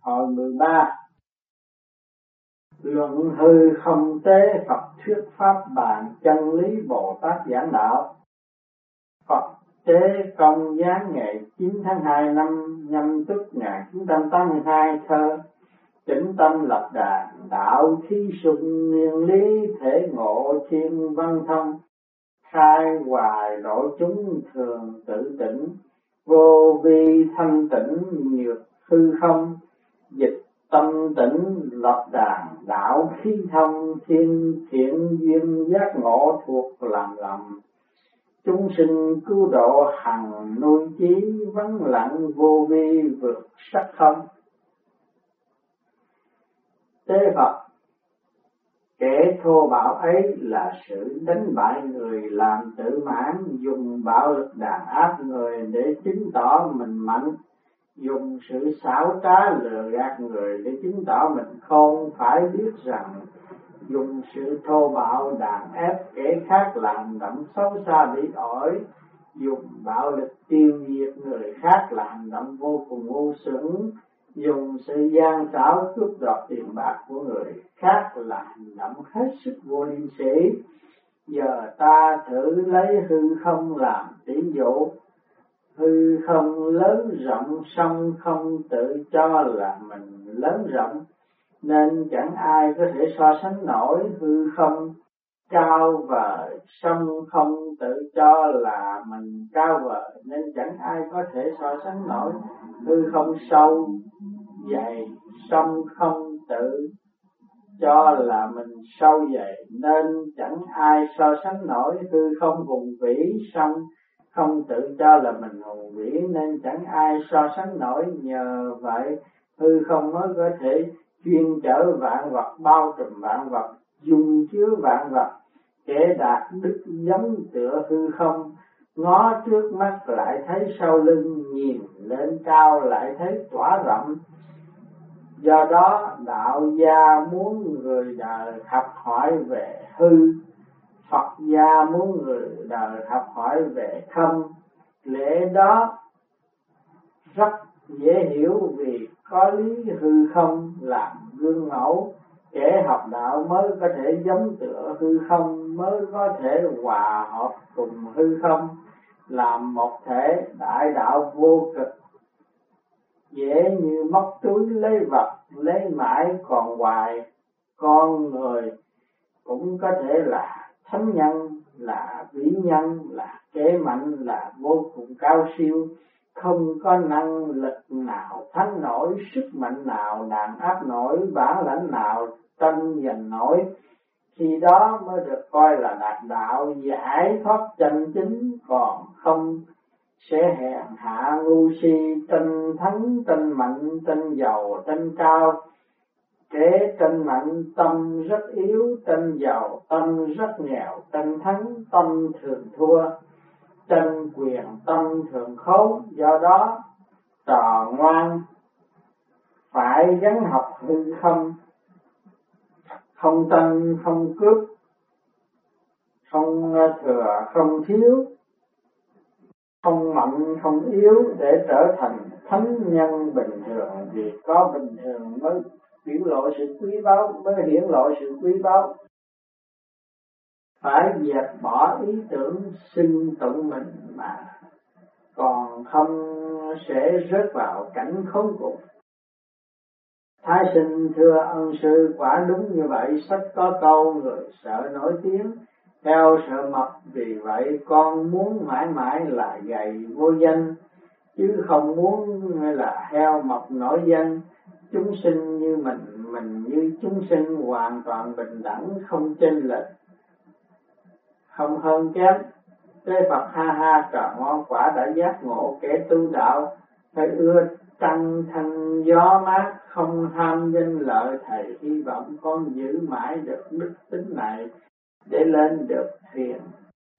Hồi 13 Luận hư không tế Phật thuyết pháp bàn chân lý Bồ Tát giảng đạo. Phật tế công giáng ngày 9 tháng 2 năm nhâm tức 1982 thơ, chỉnh tâm lập đàn đạo khí sung, nguyên lý, thể ngộ, thiên văn thông, khai hoài độ chúng, thường tự tỉnh vô vi thanh tịnh, nhược hư không dịch tâm tĩnh lập đàn đạo khí thông thiên thiện duyên giác ngộ thuộc làm lầm. Chúng sinh cứu độ hằng nuôi chí vắng lặng vô vi vượt sắc không. Tế Phật Kẻ thô bạo ấy là sự đánh bại người làm tự mãn, dùng bạo lực đàn áp người để chứng tỏ mình mạnh, dùng sự xảo trá lừa gạt người để chứng tỏ mình không phải biết rằng dùng sự thô bạo đàn ép kẻ khác làm động xấu xa bị ổi, dùng bạo lực tiêu diệt người khác làm hành động vô cùng ngu xuẩn dùng sự gian xảo cướp đoạt tiền bạc của người khác là hành động hết sức vô liêm sĩ giờ ta thử lấy hư không làm tỷ dụ hư không lớn rộng song không tự cho là mình lớn rộng. Nên chẳng ai có thể so sánh nổi hư không. Cao vời song không tự cho là mình cao vời. Nên chẳng ai có thể so sánh nổi hư không sâu, dày song không tự cho là mình sâu dày. Nên chẳng ai so sánh nổi hư không vùng vĩ song không tự cho là mình hùng vĩ nên chẳng ai so sánh nổi. Nhờ vậy, hư không mới có thể chuyên chở vạn vật, bao trùm vạn vật dung chứa vạn vật, kẻ đạt đức giống tựa hư không. Ngó trước mắt lại thấy sau lưng, nhìn lên cao lại thấy tỏa rộng. Do đó, đạo gia muốn người đời học hỏi về hư phật gia muốn người đời học hỏi về thâm lễ đó, rất dễ hiểu vì có lý hư không làm gương mẫu. Kẻ học đạo mới có thể giống tựa hư không, mới có thể hòa hợp cùng hư không, làm một thể đại đạo vô cực. Dễ như móc túi lấy vật, lấy mãi còn hoài, con người cũng có thể là thánh nhân, là vĩ nhân, là kế mạnh, là vô cùng cao siêu. Không có năng lực nào thắng nổi, sức mạnh nào, đàn áp nổi bản lãnh nào, tranh giành nổi. Khi đó mới được coi là đạt đạo, giải thoát chân chính, còn không sẽ hèn hạ ngu si, tranh thắng, tranh mạnh, tranh giàu, tranh cao kẻ tranh mạnh, tâm rất yếu, tranh giàu, tâm rất nghèo, tranh thắng, tâm thường thua. Tranh quyền, tâm thường khốn, do đó trò ngoan, phải gắn học hư không. Không tranh, không cướp, không ờ, thừa, không thiếu. Không mạnh, không yếu, để trở thành thánh nhân bình thường, vì có bình thường mới biểu lộ sự quý báu mới hiển lộ sự quý báu. Phải dẹp bỏ ý tưởng sinh tụng mình mà còn không sẽ rớt vào cảnh khốn cùng. Thái sinh thưa ân sư, quả đúng như vậy sách có câu người sợ nổi tiếng. Theo sợ mập, vì vậy con muốn mãi mãi là gầy vô danh, chứ không muốn là heo mập nổi danh chúng sinh như mình mình như chúng sinh hoàn toàn bình đẳng, không chênh lệch. Không hơn kém, Thế Phật ha ha trò ngon quả đã giác ngộ kẻ tu đạo, phải ưa tăng thanh gió mát, không tham danh lợi thầy, hy vọng con giữ mãi được đức tính này, để lên được thiền.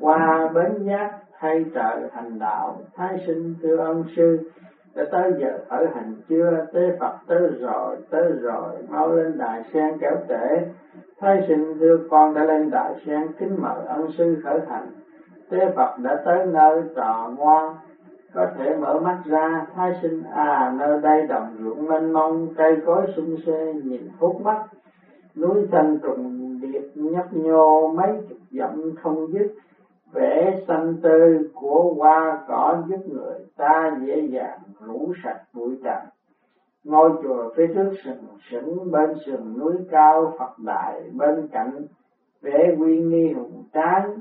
Qua bến giác, thay trời thành đạo, thái sinh thưa ân sư đã tới giờ khởi hành chưa tế phật, tới rồi tới rồi, mau lên đại sen kéo trễ. Thái sinh đưa con đã lên đại sen kính mời ân sư khởi hành. Tế phật đã tới nơi trò ngoan có thể mở mắt ra, thái sinh à nơi đây đồng ruộng mênh mông, cây cối sung xê nhìn hút mắt. Núi xanh trùng điệp nhấp nhô, mấy chục dặm không dứt vẻ xanh tươi của hoa cỏ giúp người ta dễ dàng rũ sạch bụi trần. Ngôi chùa phía trước sừng sững bên sườn núi cao Phật đại bên cạnh vẻ uy nghi hùng tráng.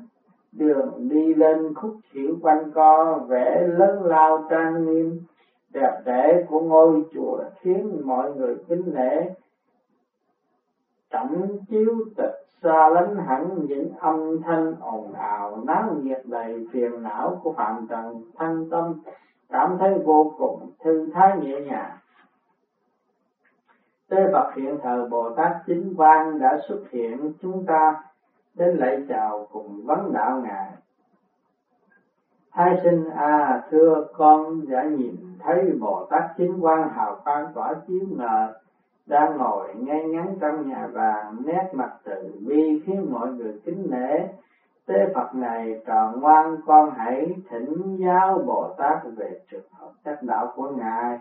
Đường đi lên khúc hiểu quanh co, vẻ lớn lao trang nghiêm, đẹp đẽ của ngôi chùa khiến mọi người kính nể. Cảnh chiếu tịch xa lánh hẳn những âm thanh ồn ào, náo nhiệt đầy phiền não của phạm trần thanh tâm, cảm thấy vô cùng thư thái nhẹ nhàng Tế Phật hiện thờ Bồ Tát Chính Quang đã xuất hiện, chúng ta đến lạy chào cùng vấn đạo Ngài. Hai sinh à thưa con đã nhìn thấy Bồ Tát Chính Quang hào quang tỏa chiếu ngờ đang ngồi ngay ngắn trong nhà vàng nét mặt từ bi khiến mọi người kính nể. Tế Phật này tròn ngoan, con hãy thỉnh giáo Bồ Tát về trường hợp tác đạo của Ngài.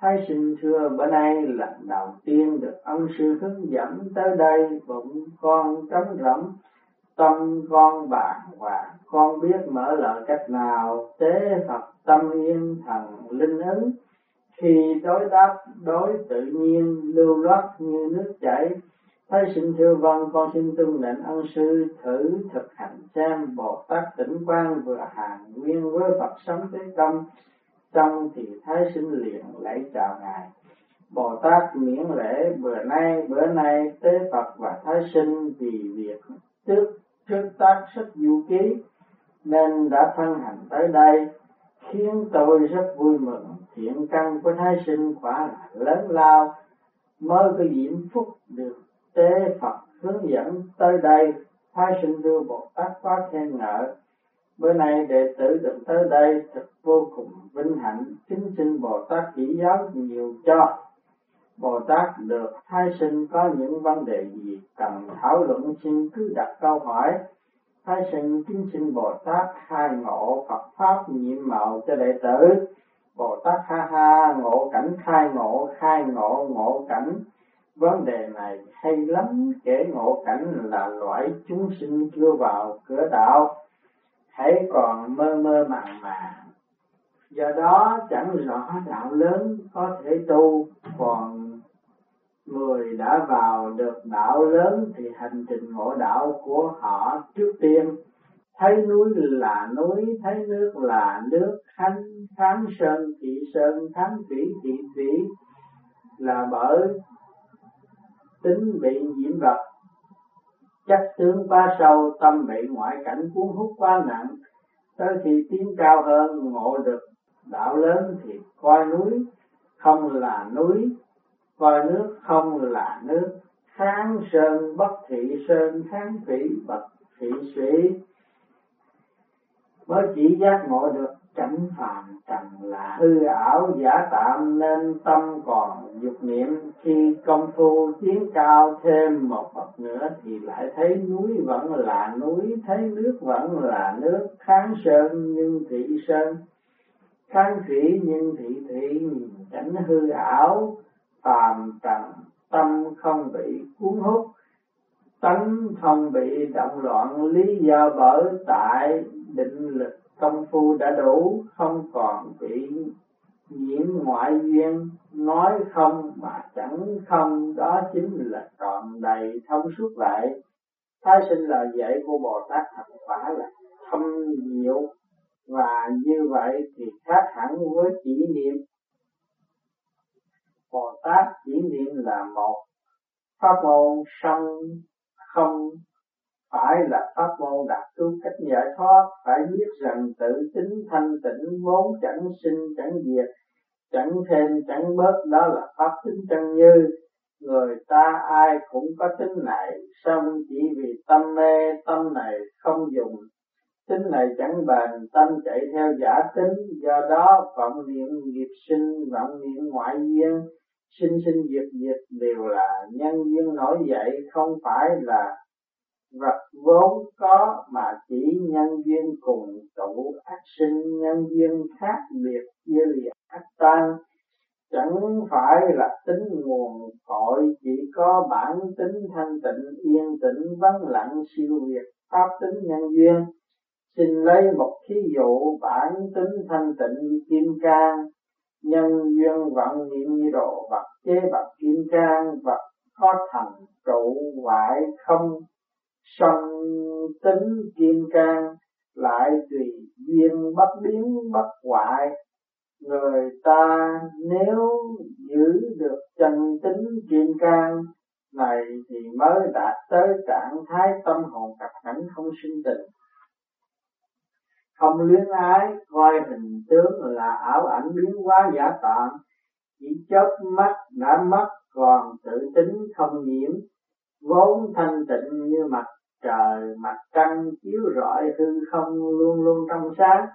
Thái sinh thưa, bữa nay lần đầu tiên được ân sư hướng dẫn tới đây, bụng con trống rỗng, tâm con bàng hoàng, con biết mở lời cách nào. Tế Phật tâm yên thần linh ứng khi đối đáp đối tự nhiên, lưu loát như nước chảy. Thái sinh thưa vâng con xin tuân lệnh ân sư, thử thực hành xem Bồ Tát tỉnh quang vừa hàng nguyên với Phật sống tế công trong thì thái sinh liền lễ chào ngài. Bồ tát miễn lễ, bữa nay bữa nay tế phật và thái sinh vì việc trước trước tác sách du ký nên đã thân hành tới đây khiến tôi rất vui mừng. Thiện căn của thái sinh quả là lớn lao. Mới có diễm phúc được tế phật hướng dẫn tới đây. Thái sinh đưa bồ tát quá khen ngợi. Bữa nay đệ tử được tới đây thật vô cùng vinh hạnh. Kính xin bồ tát chỉ giáo nhiều cho. Bồ tát được thái sinh có những vấn đề gì cần thảo luận xin cứ đặt câu hỏi thái sinh, kính xin bồ tát khai ngộ phật pháp nhiệm màu cho đệ tử. Bồ tát ha ha, ngộ cảnh khai ngộ khai ngộ ngộ cảnh. Vấn đề này hay lắm, kể ngộ cảnh là loại chúng sinh chưa vào cửa đạo. Hãy còn mơ mơ màng màng. Do đó, chẳng rõ đạo lớn có thể tu, còn người đã vào được đạo lớn thì hành trình ngộ đạo của họ trước tiên. Thấy núi là núi, thấy nước là nước. Khánh khám sơn, thị sơn khám thủy thị thủy là bởi tính bị nhiễm vật chất tướng quá sâu, tâm bị ngoại cảnh cuốn hút quá nặng. Tới khi tiến cao hơn, ngộ được đạo lớn thì coi núi không là núi coi nước không là nước. Kháng sơn, bất thị sơn, kháng thủy, bất thị thủy mới chỉ giác ngộ được cảnh phàm trần là hư ảo giả tạm nên tâm còn dục niệm. Khi công phu tiến cao thêm một bậc nữa thì lại thấy núi vẫn là núi, thấy nước vẫn là nước. Kháng sơn nhưng thị sơn, kháng thủy nhưng thị thủy, nhìn cảnh hư ảo phàm trần tâm không bị cuốn hút, tánh không bị động loạn, lý do bởi tại định lực công phu đã đủ, không còn bị nhiễm ngoại duyên. Nói không mà chẳng không, đó chính là trọn đầy thông suốt lại thái sinh lời dạy của bồ tát thật quả là thâm diệu và như vậy thì khác hẳn với chỉ niệm bồ tát chỉ niệm là một. Pháp môn song không phải là pháp môn đạt tu cách giải thoát, phải biết rằng tự tính thanh tịnh, vốn chẳng sinh, chẳng diệt, chẳng thêm, chẳng bớt, đó là pháp tính chân như. Người ta ai cũng có tính này, song chỉ vì tâm mê, tâm này không dùng. Tính này chẳng bền, tâm chạy theo giả tính, do đó vọng niệm nghiệp sinh, vọng niệm ngoại duyên sinh sinh diệt diệt đều là nhân duyên nổi dậy không phải là vật vốn có mà chỉ nhân duyên cùng tụ ác sinh, nhân duyên khác biệt, chia liệt ác tan. Chẳng phải là tính nguồn cội, chỉ có bản tính thanh tịnh, yên tĩnh, vắng lặng, siêu việt pháp tính nhân duyên. Xin lấy một thí dụ, bản tính thanh tịnh như kim cang nhân duyên vạn niệm như độ vật chế, vật kim trang vật có thành trụ hoại không sân tính kim trang lại tùy duyên bất biến bất hoại. Người ta nếu giữ được chân tính kim trang này thì mới đạt tới trạng thái tâm hồn cặp cảnh không sinh tình không luyến ái, coi hình tướng là ảo ảnh biến hóa giả tạm. Chỉ chớp mắt đã mất, còn tự tính không nhiễm. Vốn thanh tịnh như mặt trời, mặt trăng chiếu rọi hư không luôn luôn trong sáng.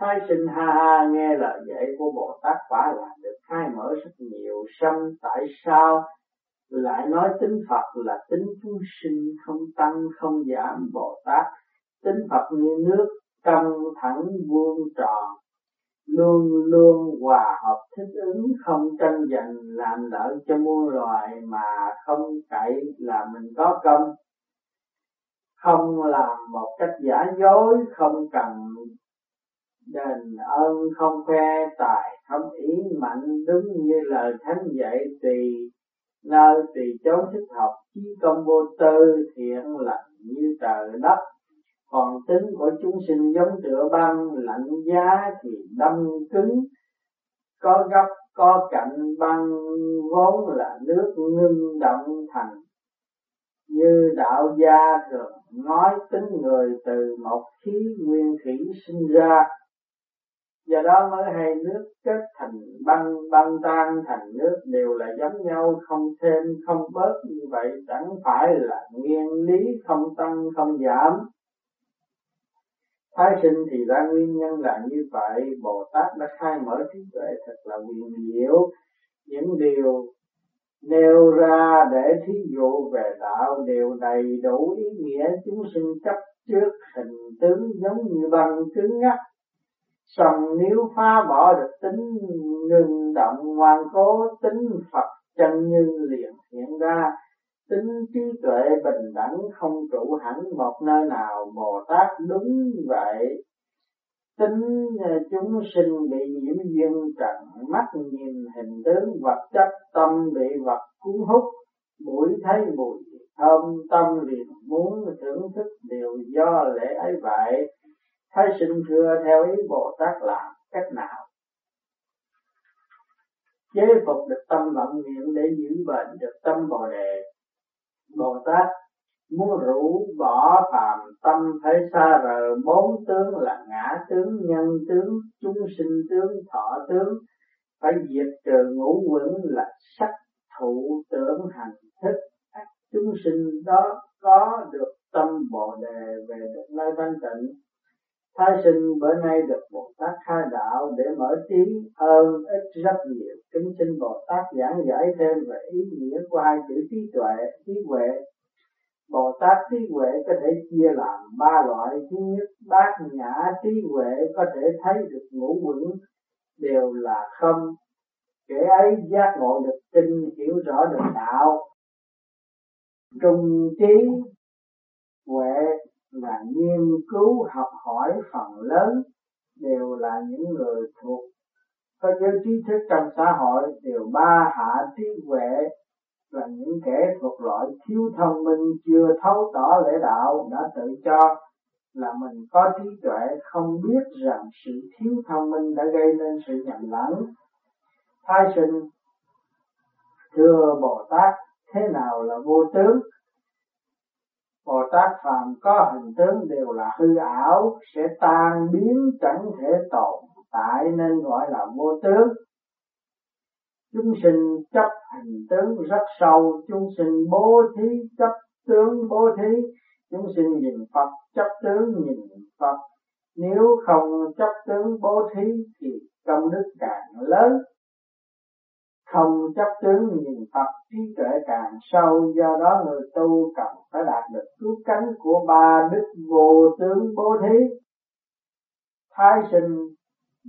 Thái sinh ha ha nghe lời dạy của bồ tát quả là được khai mở rất nhiều sâm tại sao. Lại nói tính phật là tính chúng sinh không tăng, không giảm. Bồ tát tính phật như nước căng thẳng vuông tròn. Luôn luôn hòa hợp thích ứng, không tranh giành làm lợi cho muôn loài mà không cậy là mình có công. Không làm một cách giả dối, không cần đền ơn, không khoe tài không ý mạnh đúng như lời thánh dạy tùy nơi tùy chốn thích hợp, chí công vô tư, thiện lành như trời đất còn tính của chúng sinh giống tựa băng, lạnh giá thì đâm cứng. Có góc, có cạnh băng, vốn là nước ngưng động thành. Như đạo gia thường nói, tính người từ một khí nguyên thủy sinh ra. Do đó mới hai nước kết thành băng băng tan thành nước đều là giống nhau, không thêm, không bớt. Như vậy chẳng phải là nguyên lý không tăng, không giảm. Thái sinh thì ra nguyên nhân là như vậy, Bồ Tát đã khai mở trí tuệ thật là quyền diệu. Những điều nêu ra để thí dụ về đạo đều đầy đủ ý nghĩa chúng sinh chấp trước hình tướng giống như băng cứng ngắc. Xong nếu phá bỏ được tính ngừng động ngoan cố tính Phật chân như liền hiện ra tính trí tuệ bình đẳng không trụ hẳn một nơi nào, bồ tát đúng vậy tính chúng sinh bị nhiễm duyên trần, mắt nhìn hình tướng, vật chất tâm bị vật cuốn hút. Mũi thấy mùi thơm, tâm liền muốn thưởng thức đều do lễ ấy vậy. Thái sinh thưa theo ý bồ tát làm cách nào? Chế phục được tâm vọng niệm để giữ bền được tâm bồ đề. Bồ Tát muốn rũ bỏ phàm tâm phải xa rời bốn tướng là ngã tướng, nhân tướng, chúng sinh tướng, thọ tướng, phải diệt trừ ngũ quẩn là sắc thụ tưởng hành thức. Chúng sinh đó có được tâm bồ đề về được nơi thanh tịnh thái sinh bữa nay được bồ tát khai đạo để mở trí ơn ích rất nhiều kính xin bồ tát giảng giải thêm về ý nghĩa của hai chữ trí tuệ trí huệ Bồ Tát trí huệ có thể chia làm ba loại. Thứ nhất, bát nhã trí huệ có thể thấy được ngũ quẩn đều là không. Kẻ ấy giác ngộ được tinh hiểu rõ được đạo. Trung trí huệ là nghiên cứu, học hỏi phần lớn đều là những người thuộc có giới trí thức trong xã hội, đều ba hạ trí huệ là những kẻ thuộc loại thiếu thông minh, chưa thấu tỏ lễ đạo đã tự cho là mình có trí tuệ, không biết rằng sự thiếu thông minh đã gây nên sự nhầm lẫn. Thai sinh, thưa bồ tát, thế nào là vô tướng? Bồ tát phàm có hình tướng đều là hư ảo, sẽ tan biến chẳng thể tồn tại nên gọi là vô tướng. Chúng sinh chấp hình tướng rất sâu, chúng sinh bố thí chấp tướng bố thí, chúng sinh nhìn phật chấp tướng nhìn phật. Nếu không chấp tướng bố thí thì công đức càng lớn không chấp tướng nhìn Phật, trí tuệ càng sâu. Do đó người tu cần phải đạt được cứu cánh của ba đức vô tướng bố thí. Thái sinh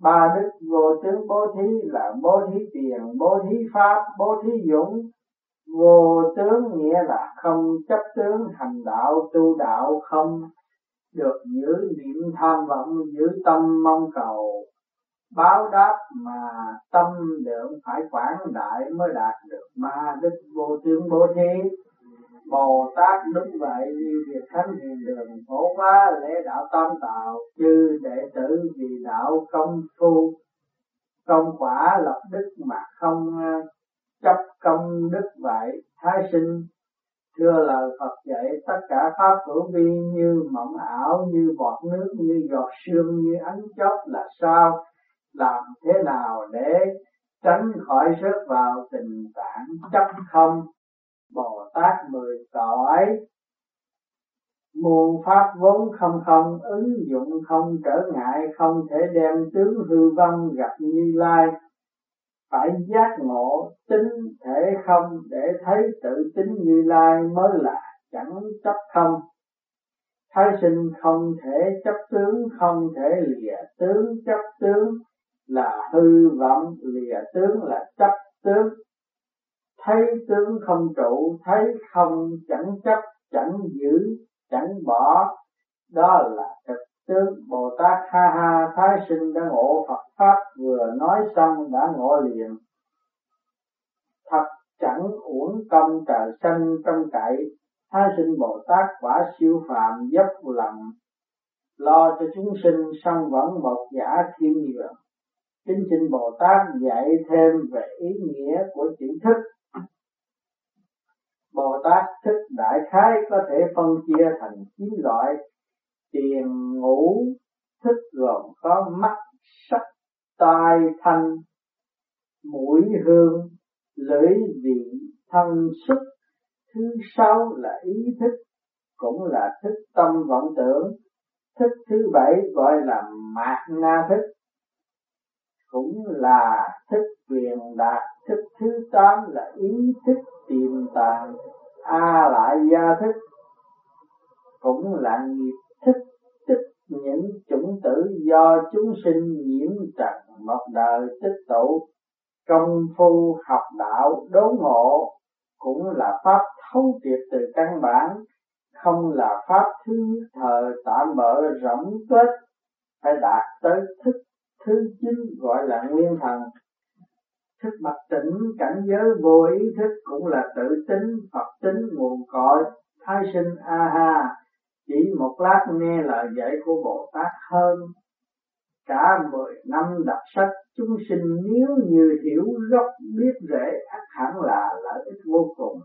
ba đức vô tướng bố thí là bố thí tiền, bố thí pháp, bố thí dũng. Vô tướng nghĩa là không chấp tướng hành đạo, tu đạo không được giữ niệm tham vọng, giữ tâm mong cầu báo đáp mà tâm lượng phải quảng đại mới đạt được ma đức vô tướng bố thí. Bồ Tát đúng vậy như việc thánh hiền đường phổ hóa lễ đạo tam tạo, chư đệ tử vì đạo công phu. Công quả lập đức mà không à, chấp công đức vậy, thái sinh. Thưa lời Phật dạy, tất cả pháp hữu vi như mộng ảo, như bọt nước, như giọt sương, như ánh chớp là sao? Làm thế nào để tránh khỏi rớt vào tình trạng chấp không? Bồ Tát mười cõi muôn pháp vốn không không, ứng dụng không trở ngại, không thể đem tướng hư vong gặp như lai. Phải giác ngộ tính thể không để thấy tự tính như lai mới là chẳng chấp không. Thái sinh không thể chấp tướng, không thể lìa tướng chấp tướng là hư vọng, lìa tướng là chấp tướng. Thấy tướng không trụ, thấy không chẳng chấp, chẳng giữ, chẳng bỏ. Đó là thực tướng. Bồ tát ha ha, thái sinh đã ngộ phật pháp, vừa nói xong đã ngộ liền. Thật chẳng uổng công trời sanh trong cậy, thái sinh bồ tát quả siêu phàm dốc lòng, lo cho chúng sinh song vẫn một giả thiên nhường chính xin bồ tát dạy thêm về ý nghĩa của chữ thức. Bồ Tát thức đại khái có thể phân chia thành chín loại tiền ngũ thức gồm có mắt, sắc, tai thanh mũi, hương, lưỡi, vị, thân xúc thứ sáu là ý thức, cũng là thức tâm vọng tưởng. Thức thứ bảy gọi là mạt na thức cũng là thức truyền đạt, thức thứ tám là ý thức tiềm tàng, a lại gia thức. Cũng là nghiệp thức tích những chủng tử do chúng sinh nhiễm trần một đời tích tụ, công phu học đạo đốn ngộ, cũng là pháp thấu triệt từ căn bản, không là pháp thứ thờ tạm bỡ rộng kết phải đạt tới thức thứ chín gọi là nguyên thần. Thức mặt tỉnh, cảnh giới vô ý thức cũng là tự tính, phật tính, nguồn cội, thái sinh a ha chỉ một lát nghe lời dạy của bồ tát hơn. Cả mười năm đọc sách, chúng sinh nếu như hiểu gốc biết rễ, ắt hẳn là lợi ích vô cùng.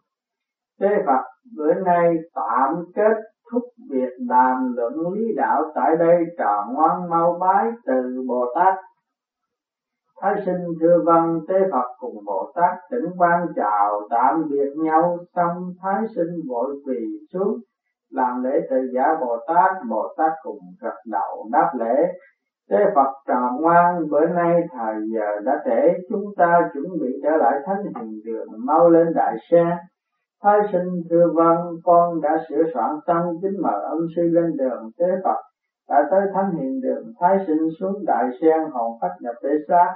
Thế Phật, bữa nay tạm kết thúc việc đàm luận lý đạo tại đây trò ngoan mau bái từ Bồ Tát. Thái sinh thưa văn tế Phật cùng Bồ Tát tỉnh quan chào tạm biệt nhau, xong Thái sinh vội quỳ xuống, làm lễ từ giả Bồ Tát. Bồ Tát cùng gật đầu đáp lễ. Tế Phật trò ngoan, bữa nay thời giờ đã trễ, chúng ta chuẩn bị trở lại thánh hình đường, mau lên đại xe Thái sinh thưa vâng con đã sửa soạn tăng kính mời ân sư lên đường tế Phật. Đã tới thánh hiện đường, thái sinh xuống đại sen hồn phách nhập tế xác.